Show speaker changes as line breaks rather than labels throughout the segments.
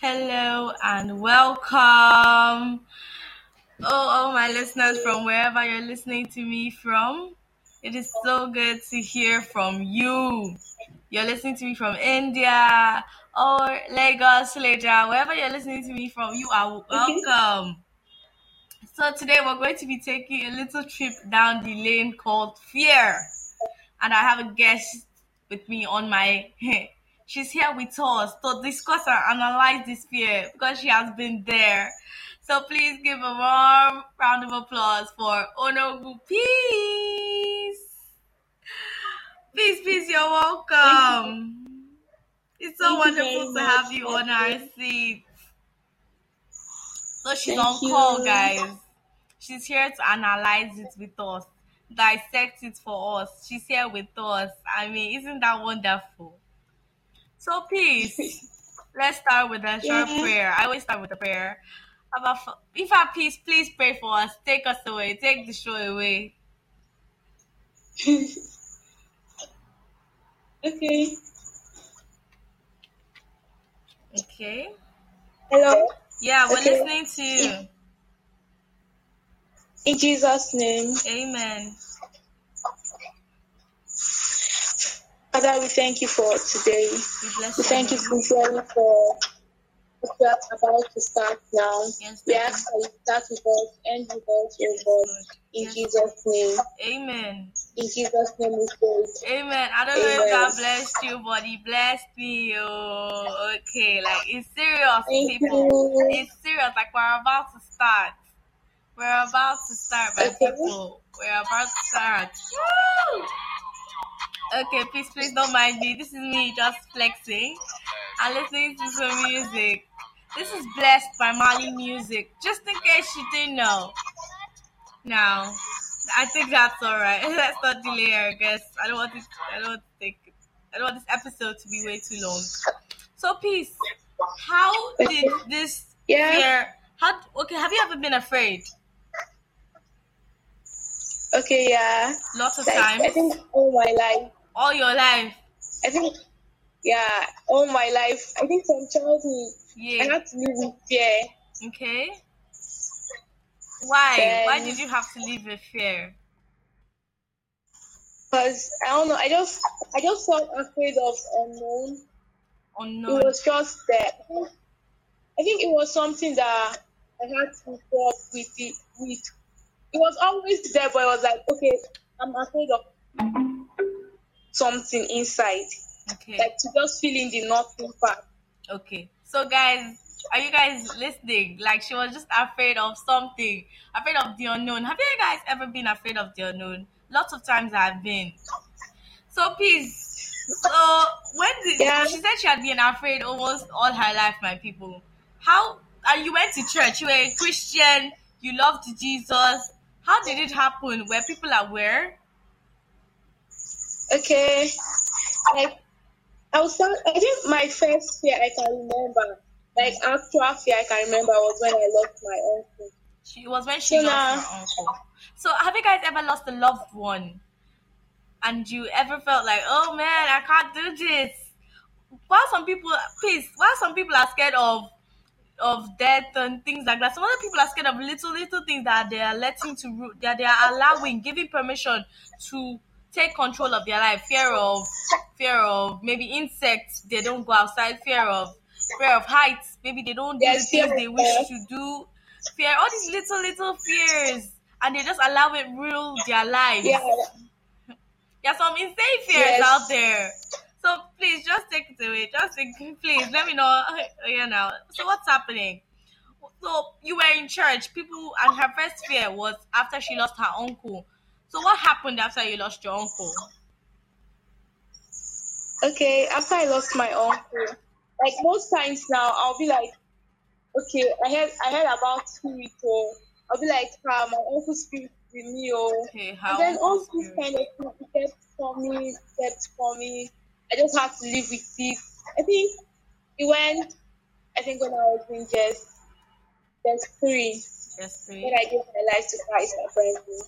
Hello and welcome. Oh, all my listeners from wherever you're listening to me from. It is so good to hear from you. You're listening to me from India or Lagos, Leja, wherever you're listening to me from, you are welcome. So today we're going to be taking a little trip down the lane called fear. And I have a guest with me on my she's here with us to discuss and analyze this fear because she has been there. So please give a warm round of applause for Onogwu Peace. Peace, peace, you're welcome. It's so
Thank
wonderful to have you on our seat. So she's
Thank
on call,
you.
guys. She's here to analyze it with us, dissect it for us. She's here with us. I mean, isn't that wonderful? So, peace. Let's start with a short
Yeah.
prayer. I always start with a prayer. About if our peace, please pray for us. Take us away. Take the show away.
okay.
Okay.
Hello.
Yeah, we're
Okay.
listening to you.
In Jesus' name,
Amen.
Father, we thank you for today.
We
We thank you sincerely for what we are about to start now.
Yes,
We ask that you start with us, end with us, oh God. In
Yes.
Jesus' name.
Amen.
In Jesus' name we pray.
Amen. I don't know if God blessed you, but He blessed me. Oh, okay. Like it's serious,
Thank
people.
you.
It's serious. Like we're about to start. We're about to start, my
Okay.
people. We're about to start. Woo! Okay, please, please don't mind me. This is me just flexing and listening to some music. This is blessed by Mali Music. Just in case you didn't know. Now, I think that's all right. Let's not delay our guest. I don't want it. I don't take. I don't want this episode to be way too long. So, peace. How did this
Yeah.
fear? How? Okay. Have you ever been afraid?
Okay, yeah.
Lots of
Like, I think all my life,
All your life.
I think, yeah, all my life, I think from childhood,
Yeah.
I had to live with fear.
Okay. Why? Why did you have to live with fear?
Because I don't know, I just I just felt afraid of unknown.
Unknown.
It was just that. I think it was something that I had to cope with it with. It was always there, but I was like, okay, I'm afraid of something inside.
Okay.
Like to just feel in the nothing part.
Okay. So guys, are you guys listening? Like she was just afraid of something, afraid of the unknown. Have you guys ever been afraid of the unknown? Lots of times I've been. So peace. So when did
Yeah.
she said she had been afraid almost all her life, my people. How and you went to church, you were a Christian, you loved Jesus. How did it happen? Were people are aware?
Okay. Like I was start, I think my first fear I can remember, like actual fear I can remember was when I lost my uncle.
She was when she
So
lost
now-
her uncle. So have you guys ever lost a loved one? And you ever felt like, oh man, I can't do this? While some people please, while some people are scared of of death and things like that, some other people are scared of little little things that they are letting to that they are allowing, giving permission to take control of their life. Fear of fear of maybe insects, they don't go outside, fear of fear of heights, maybe they don't do the
Yes, fear
things they wish to do. Fear all these little little fears and they just allow it rule their lives.
Yeah.
There's some insane fears
Yes.
out there. So please just take it away. Just take- please let me know. You know. So what's happening? So you were in church. People and her first fear was after she lost her uncle. So what happened after you lost your uncle?
Okay, after I lost my uncle, like most times now, I'll be like, okay, I heard I heard about spirit, or I'll be like, ah, my uncle spirit is with me, oh.
Okay,
And
how?
then all these kind of things kept coming, kept coming. I just had to live with it. I think it went. I think when I was in just just three,
Just three. when.
I gave my life to Christ apparently.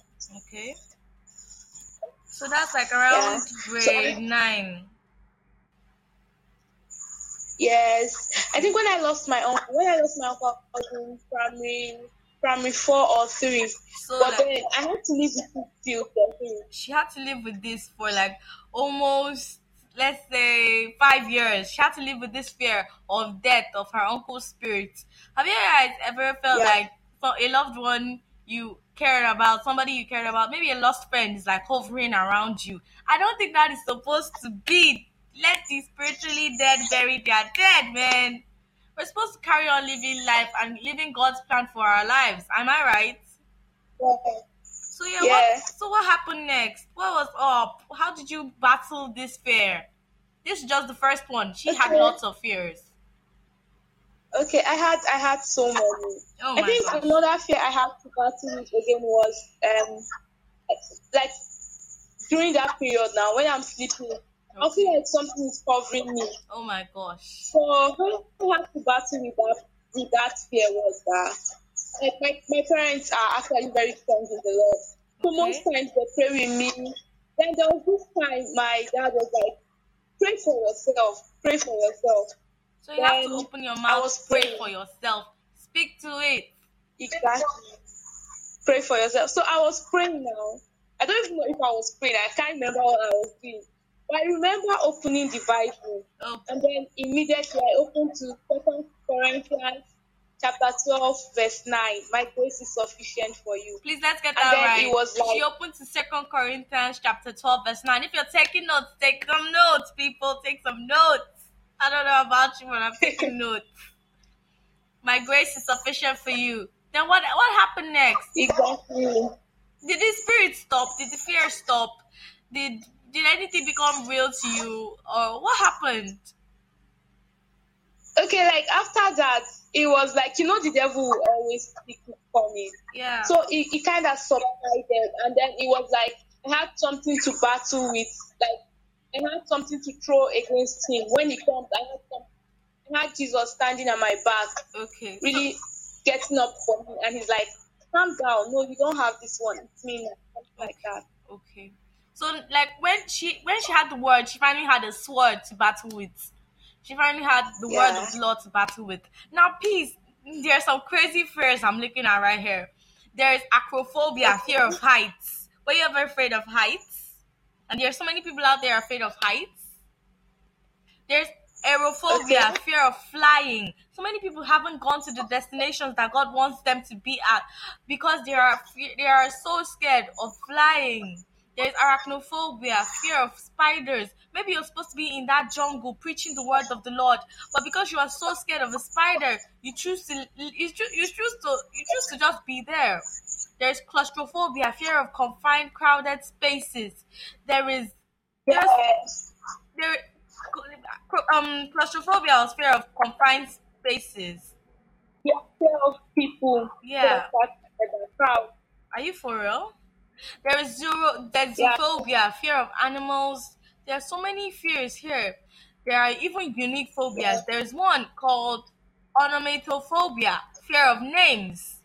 Okay. So that's like around
Yeah.
grade nine.
Yes, I think when I lost my uncle, when I lost my uncle, I was in primary, primary four or three.
So
But
like
then I had to live with it till thirteen.
she had to live with this for like almost let's say five years. She had to live with this fear of death of her uncle's spirit. Have you guys ever felt
Yeah.
like a loved one you cared about, somebody you cared about, maybe a lost friend is like hovering around you? I don't think that is supposed to be. Let the spiritually dead bury their dead, man. We're supposed to carry on living life and living God's plan for our lives. Am I right?
Yeah.
So yeah,
Yeah.
What, so what happened next? What was up? How did you battle this fear? This is just the first one. She had lots of fears.
Okay, I had I had so many.
Oh
I think
gosh.
another fear I had to battle with again was um like during that period now when I'm sleeping, I feel like something is covering me.
Oh my gosh.
So when I had to battle with that with that fear was that my, my parents are actually very strong in the Lord. So
Okay.
most times they pray with me. Then there was this time my dad was like, Pray for yourself, pray for yourself.
So you have to open your mouth.
I was
pray
praying.
for yourself, speak to it.
Exactly. Pray for yourself. So I was praying now. I don't even know if I was praying. I can't remember what I was doing. But I remember opening the Bible.
Oh,
And then immediately I opened to Second Corinthians chapter 12, verse 9. My grace is sufficient for you.
please let's get
And
that
then
right.
it was
she opened to Second Corinthians chapter twelve, verse nine. If you're taking notes, take some notes, people. Take some notes. I don't know about you, but I'm taking notes. My grace is sufficient for you. Then what? What happened next?
Exactly.
Did the spirit stop? Did the fear stop? Did did anything become real to you, or what happened?
Okay, like after that, it was like, you know, the devil will always speak for me.
Yeah.
So it, it kind of subsided, and then it was like I had something to battle with, like I had something to throw against him. When he comes, I had some, I had Jesus standing at my back,
okay.
really getting up for me, and he's like, "Calm down, no, you don't have this one, it's me something like that.
Okay. So like when she when she had the word, she finally had a sword to battle with. She finally had the word
Yeah.
of the Lord to battle with. Now, peace. There are some crazy fears I'm looking at right here. There is acrophobia, fear of heights. Were you ever afraid of heights? And there are so many people out there afraid of heights. There's aerophobia,
Okay.
fear of flying. So many people haven't gone to the destinations that God wants them to be at because they are they are so scared of flying. There's arachnophobia, fear of spiders. Maybe you're supposed to be in that jungle preaching the word of the Lord, but because you are so scared of a spider, you choose to you choose, you choose to you choose to just be there. There's claustrophobia, fear of confined, crowded spaces. There is
Yes.
there um claustrophobia is fear of confined spaces.
Yeah, fear of people.
Yeah.
fear of crowd.
Are you for real? There is zero there's
Yeah.
xenophobia, fear of animals. There are so many fears here. There are even unique phobias. There's one called onomatophobia, fear of names.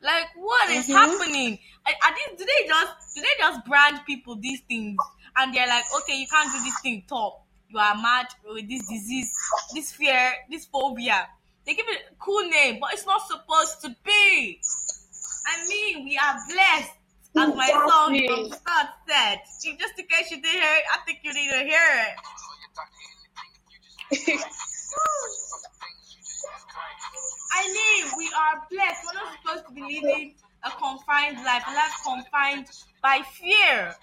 Like what is
Mhm.
happening? I, I think do they just do they just brand people these things and they're like, okay, you can't do this thing top. You are mad with this disease, this fear, this phobia. They give it a cool name, but it's not supposed to be. I mean, we are blessed, as my song
Exactly.
from the start said. Just in case you didn't hear it, I think you need to hear it. I mean, we are blessed. We're not supposed to be living a confined life, a life confined by fear.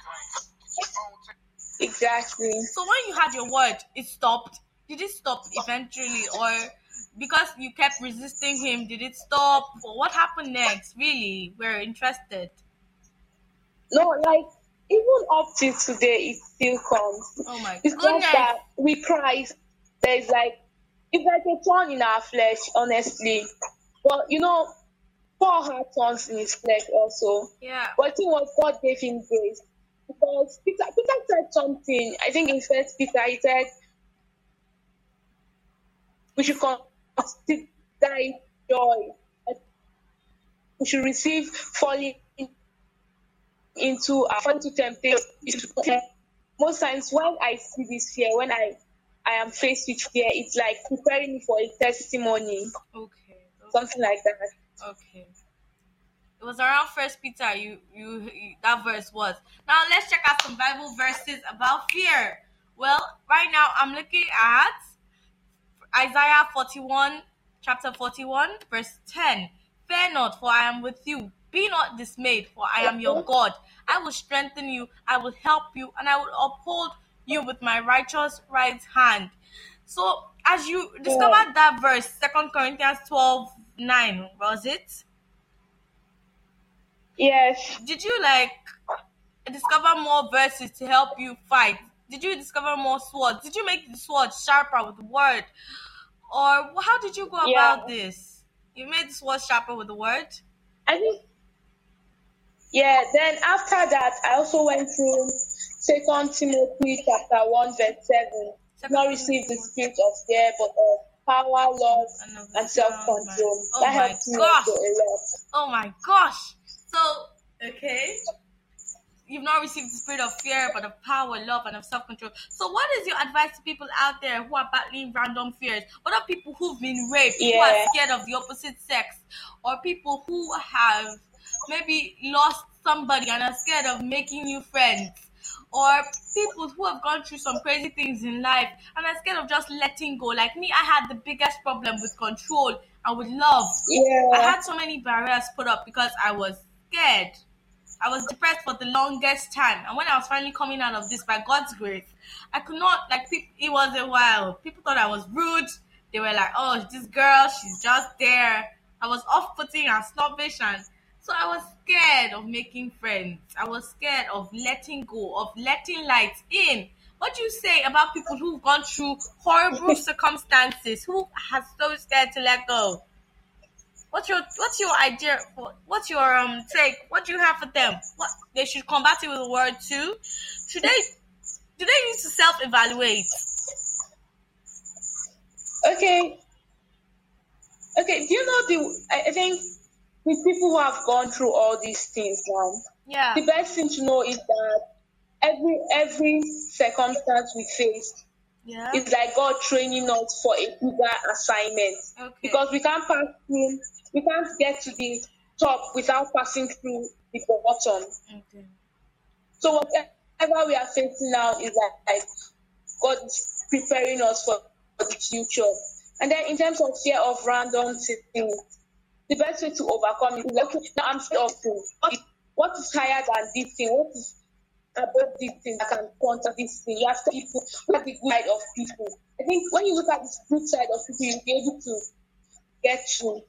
exactly.
So when you had your word, it stopped. Did it stop eventually, or because you kept resisting him, did it stop? Or what happened next? Really, we're interested.
No, like even up till today, it still comes.
Oh my
It's
goodness!
just that we cry. there's like it's like a thorn in our flesh, honestly. But you know, Paul had thorns in his flesh also.
Yeah.
But thing was, God gave him grace because Peter, Peter said something. I think in First Peter, he said we should consider joy. We should receive falling into uh, falling into temptation. Most times, when I see this fear, when I I am faced with fear, it's like preparing me for a testimony,
Okay. okay.
something like that.
Okay. It was around First Peter. You, you, you, that verse was. Now let's check out some Bible verses about fear. Well, right now I'm looking at Isaiah 41, chapter 41, verse 10. Fear not, for I am with you. Be not dismayed, for I am your God. I will strengthen you, I will help you, and I will uphold you with my righteous right hand. So, as you discovered that verse, Second Corinthians 12 9, was it?
Yes.
Did you like discover more verses to help you fight? Did you discover more swords? Did you make the sword sharper with the word? Or how did you go
Yeah.
about this? You made the sword sharper with the word?
I think yeah, then after that I also went through Second Timothy chapter one verse seven. Do not receive the spirit of fear, but of power, love,
And
and self control.
Oh
that
my
helped me
gosh.
a lot.
Oh my gosh. So, okay. You've not received the spirit of fear, but of power, love, and of self control. So, what is your advice to people out there who are battling random fears? What are people who've been raped, yeah. who are scared of the opposite sex, or people who have maybe lost somebody and are scared of making new friends? Or people who have gone through some crazy things in life and are scared of just letting go. Like me, I had the biggest problem with control and with love.
Yeah.
I had so many barriers put up because I was scared. I was depressed for the longest time. And when I was finally coming out of this by God's grace, I could not, like, it was a while. People thought I was rude. They were like, oh, this girl, she's just there. I was off putting and snobbish. And so I was scared of making friends. I was scared of letting go, of letting light in. What do you say about people who've gone through horrible circumstances, who are so scared to let go? What's your what's your idea what's your um take? What do you have for them? What they should combat it with a word too? Should they do they need to self evaluate?
Okay. Okay, do you know the I I think with people who have gone through all these things now,
Yeah.
the best thing to know is that every every circumstance we face
Yeah.
is like God training us for a bigger assignment.
Okay.
Because we can't pass through we can't get to the top without passing through the bottom.
Okay.
So whatever we are facing now is like, like God is preparing us for, for the future. And then in terms of fear of random things, the best way to overcome it is like, now I'm things. What is, what is higher than this thing? What is above this thing that can counter this thing? You have to people look at the good side of people. I think when you look at the good side of people, you'll be able to get to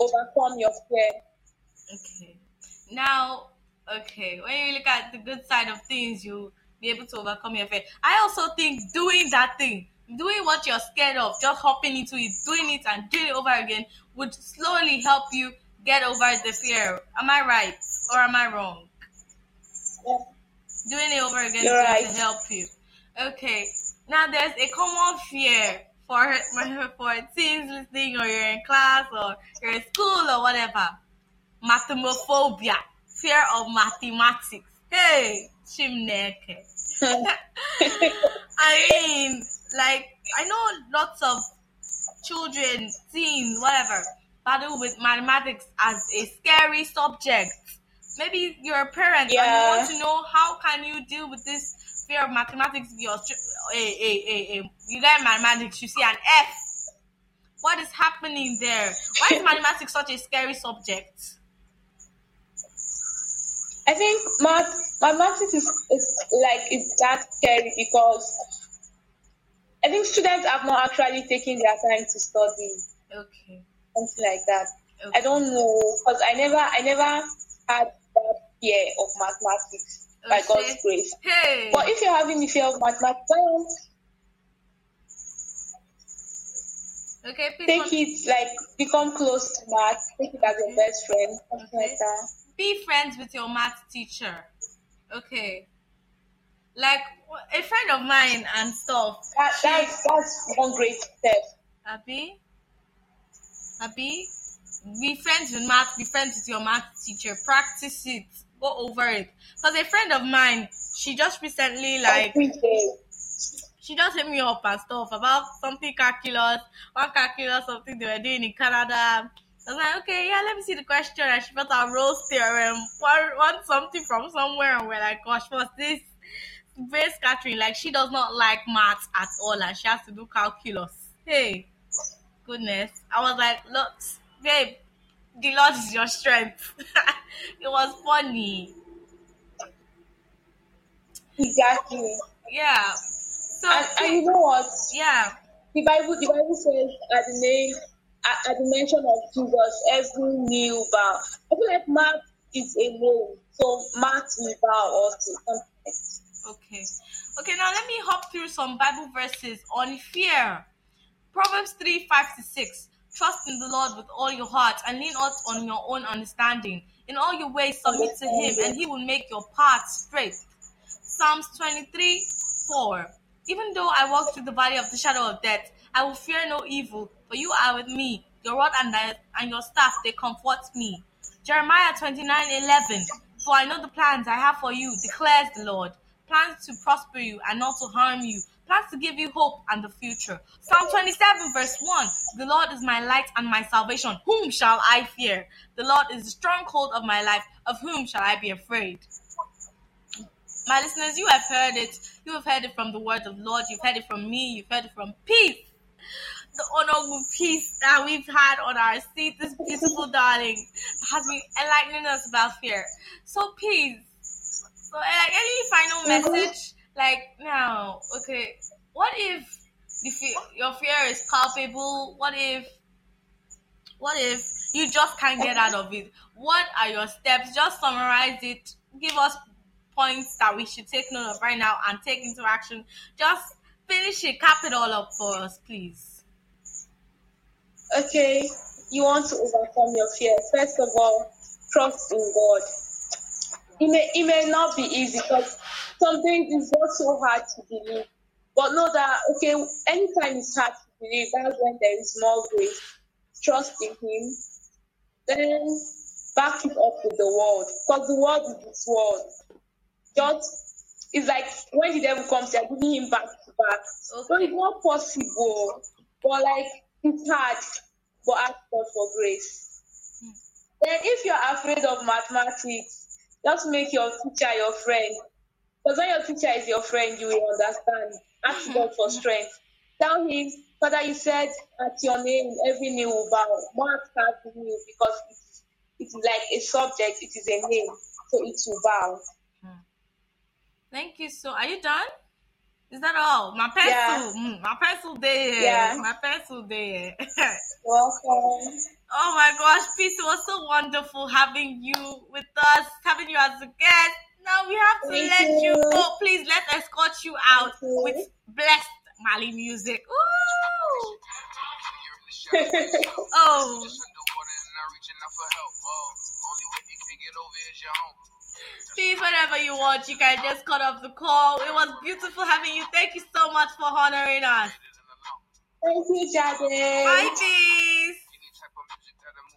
overcome your fear.
Okay. Now, okay, when you look at the good side of things, you'll be able to overcome your fear. I also think doing that thing, doing what you're scared of, just hopping into it, doing it and doing it over again would slowly help you get over the fear. Am I right or am I wrong?
Yeah.
Doing it over again
You're
is going
right.
to help you. Okay. Now there's a common fear for for teens listening, or you're in class, or you're in school, or whatever. Mathemophobia, fear of mathematics. Hey, chimneke. I mean, like I know lots of children, teens, whatever, battle with mathematics as a scary subject. Maybe you're a parent and you want to know how can you deal with this fear of mathematics. Your hey, hey, hey, hey, you learn mathematics, you see an F. What is happening there? Why is mathematics such a scary subject?
I think math mathematics is, is like it's that scary because I think students have not actually taken their time to study
Okay.
something like that.
okay.
I don't know because I never I never had that fear of mathematics by God's grace.
Hey.
But if you're having the fear of mathematics,
Okay, please
take it like become close to math, take it as your best friend,
Okay.
like that.
be friends with your math teacher. Okay. Like a friend of mine and stuff.
That,
she-
that's that's one great step.
Abby? Abby? Be friends with math, be friends with your math teacher. Practice it. Go over it. Because a friend of mine, she just recently like she just hit me up and stuff about something calculus, one calculus, something they were doing in Canada. I was like, okay, yeah, let me see the question. And she felt our Rolle's theorem, want, want something from somewhere, and we're like, gosh, what's this? Grace Catherine, like she does not like maths at all, and she has to do calculus. Hey, goodness. I was like, look, babe, the Lord is your strength. it was funny.
Exactly.
Yeah. So
And, and you know what?
yeah.
The Bible, the Bible says at the name, at, at the mention of Jesus, every knee bow. I feel like Mark is a name, so Mark will bow also.
Okay. Okay, now let me hop through some Bible verses on fear. Proverbs 3 5 to 6. Trust in the Lord with all your heart and lean not on your own understanding. In all your ways, submit to Him, and He will make your path straight. Psalms 23 4. Even though I walk through the valley of the shadow of death, I will fear no evil, for you are with me. Your rod and, thy, and your staff, they comfort me. Jeremiah 29 11. For I know the plans I have for you, declares the Lord. Plans to prosper you and not to harm you. Plans to give you hope and the future. Psalm 27 verse 1. The Lord is my light and my salvation. Whom shall I fear? The Lord is the stronghold of my life. Of whom shall I be afraid? My listeners, you have heard it. You have heard it from the word of the Lord. You've heard it from me. You've heard it from peace. The honorable peace that we've had on our seat, this beautiful darling, has been enlightening us about fear. So peace. So like any final message? Like now, okay, what if the fear, your fear is palpable? What if what if you just can't get out of it? What are your steps? Just summarize it. Give us points that we should take note of right now and take into action. Just finish it, cap it all up for us, please.
Okay, you want to overcome your fear. First of all, trust in God. It may, it may not be easy because some things is not so hard to believe. But know that, okay, anytime it's hard to believe, that's when there is more grace. Trust in Him. Then back it up with the word. Because the word is His word. Just, it's like when the devil comes, you're giving him back to back. So it's not possible. But like, it's hard. But ask God for grace. Hmm. Then if you're afraid of mathematics, just make your teacher your friend. Because when your teacher is your friend, you will understand. Ask God for strength. Tell him, Father, you said at your name every knee will bow. Mark that knee because it's, it's like a subject, it is a name, so it will bow.
Thank you so. Are you done? Is that all? My pencil, mm, my pencil there.
Yeah.
My pencil there.
Welcome.
Oh my gosh, Peace, it was so wonderful having you with us, having you as a guest. Now we have to
Thank
let you.
you.
go. Please let's escort you out
you.
with blessed Mali music. Ooh. Oh. Please, whenever you want, you can just cut off the call. It was beautiful having you. Thank you so much for honoring us.
Thank you, Jade.
Bye, peace.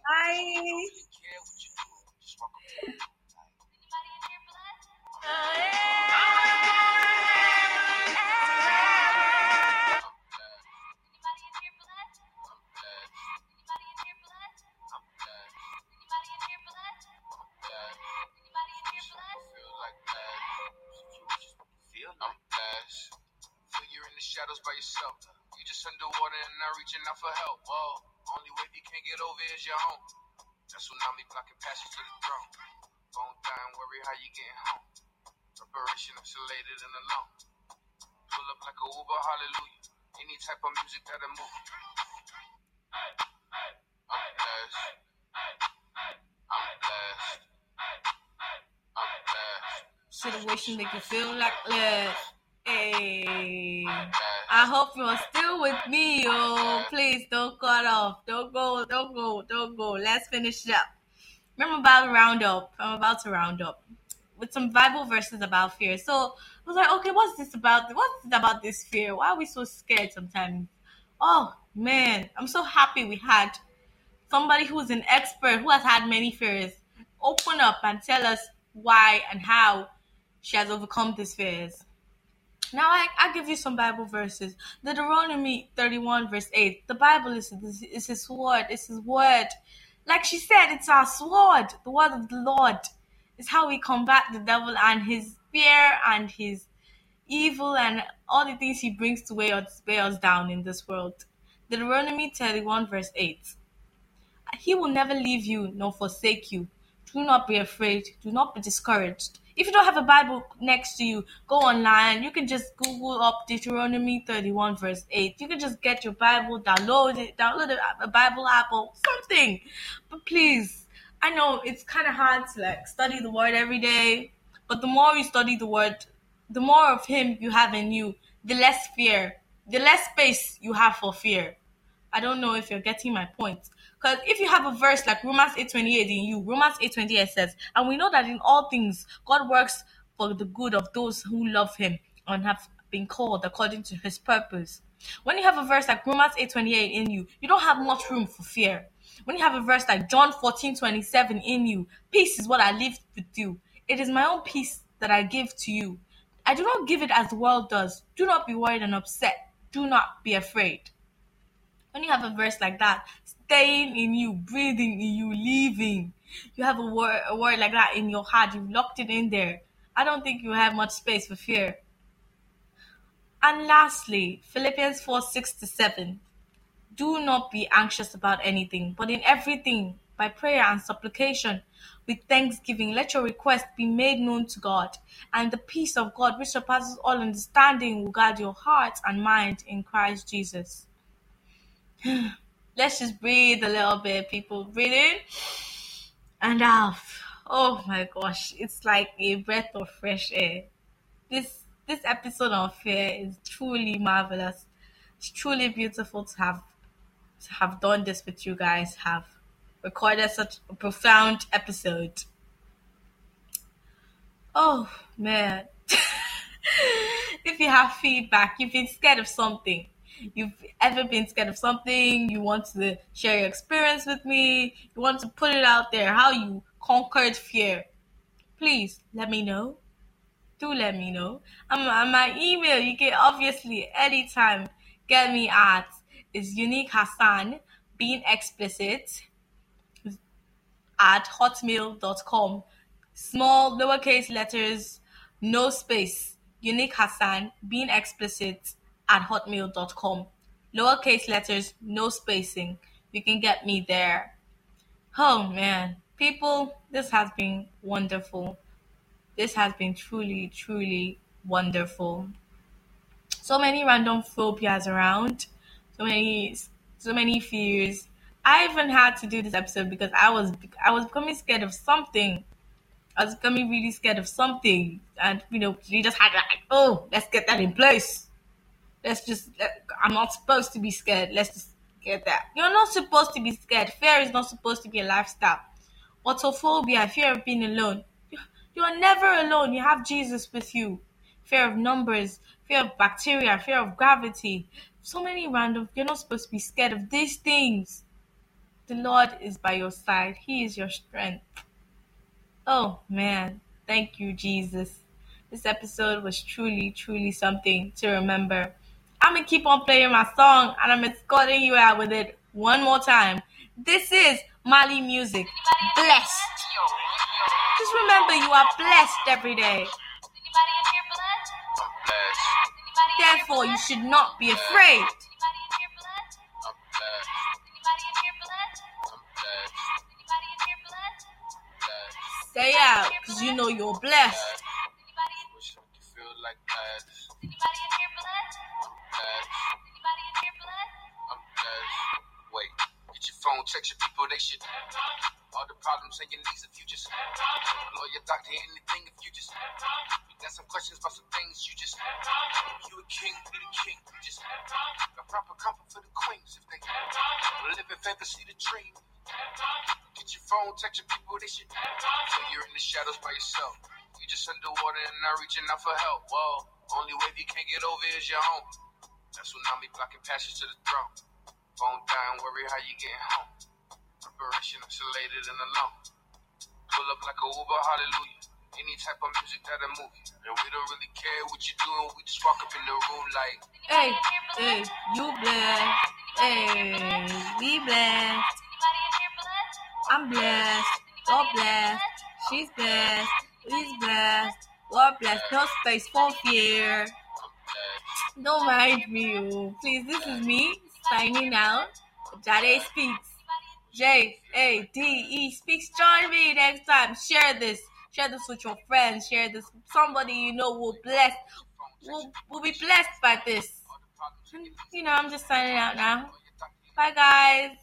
Bye.
Shadows by yourself. You just underwater and not reaching out for help. Whoa. Only wave can't get over is your home. That tsunami blocking passage to the throne. Bone dying, worry how you getting home. Preparation isolated and alone. Pull up like a Uber, hallelujah. Any type of music that'll move. you. I'm blessed. I'm blessed. I'm blessed.
Situation make you feel like less. Hey. I hope you're still with me, oh. Please don't cut off. Don't go, don't go, don't go. Let's finish it up. Remember about round up. I'm about to round up with some Bible verses about fear. So I was like, okay, what's this about? What's this about this fear? Why are we so scared sometimes? Oh man, I'm so happy we had somebody who's an expert who has had many fears open up and tell us why and how she has overcome these fears. Now I, I give you some Bible verses. Deuteronomy 31 verse 8. The Bible is, is, is his word. It's his word. Like she said, it's our sword. The word of the Lord is how we combat the devil and his fear and his evil and all the things he brings to weigh us, weigh us down in this world. Deuteronomy 31 verse 8. He will never leave you nor forsake you. Do not be afraid. Do not be discouraged. If you don't have a Bible next to you, go online. You can just Google up Deuteronomy 31 verse 8. You can just get your Bible, download it, download a Bible app or something. But please, I know it's kind of hard to like study the word every day, but the more you study the word, the more of him you have in you, the less fear, the less space you have for fear. I don't know if you're getting my point. Because if you have a verse like Romans 8.28 in you, Romans 8.28 says, and we know that in all things, God works for the good of those who love him and have been called according to his purpose. When you have a verse like Romans 8.28 in you, you don't have much room for fear. When you have a verse like John 14.27 in you, peace is what I live with you. It is my own peace that I give to you. I do not give it as the world does. Do not be worried and upset. Do not be afraid. When you have a verse like that, staying in you, breathing in you, living, you have a word, a word like that in your heart, you've locked it in there. I don't think you have much space for fear. And lastly, Philippians 4 6 to 7. Do not be anxious about anything, but in everything, by prayer and supplication, with thanksgiving, let your request be made known to God, and the peace of God, which surpasses all understanding, will guard your heart and mind in Christ Jesus. Let's just breathe a little bit, people. Breathe in and out. Oh my gosh, it's like a breath of fresh air. This this episode on fear is truly marvelous. It's truly beautiful to have to have done this with you guys. Have recorded such a profound episode. Oh man. if you have feedback, you've been scared of something, you've ever been scared of something, you want to share your experience with me, you want to put it out there, how you conquered fear, please let me know. Do let me know. Um, on my email, you can obviously anytime get me at is unique Hassan being explicit at hotmail.com. Small lowercase letters, no space. Unique Hassan being explicit at hotmail.com. Lowercase letters, no spacing. You can get me there. Oh man, people, this has been wonderful. This has been truly, truly wonderful. So many random phobias around, so many, so many fears. I even had to do this episode because I was, I was becoming scared of something. I was becoming really scared of something, and you know, we just had like, oh, let's get that in place let's just i'm not supposed to be scared. Let's just get that. You're not supposed to be scared. Fear is not supposed to be a lifestyle. Autophobia fear of being alone. You're never alone. You have jesus with you. Fear of numbers fear of bacteria fear of gravity. So many random you're not supposed to be scared of these things. The lord is by your side. He is your strength. Oh man. Thank you jesus. This episode was truly truly something to remember I'm gonna keep on playing my song and I'm escorting you out with it one more time. This is Mali Music. Blessed. Just remember you are blessed every day. Therefore, you should not be afraid. Stay out, because you know you're blessed.
Phone, text your people, they should. All the problems and your needs if you just. Lawyer, doctor, anything if you just. You got some questions about some things you just. You a king, be the king. You just. A proper comfort for the queens if they. Live in fantasy, the dream. Get your phone, text your people, they should. So you're in the shadows by yourself. You just underwater and not reaching out for help. Whoa, only wave you can't get over is your home. That's tsunami blocking passage to the throne. Phone down, worry how you getting home. Preparation isolated and alone. Pull up like a Uber, hallelujah. Any type of music that'll move you. And we don't really care what you're doing. We just walk up in the room like,
Hey, hey, you blessed. Hey, we blessed. I'm blessed. God blessed. She's blessed. He's blessed. God blessed. No space for fear. Don't mind me, please. This is me signing out. Jade speaks. J A D E speaks. Join me next time. Share this. Share this with your friends. Share this somebody you know will bless. Will will be blessed by this. You know, I'm just signing out now. Bye, guys.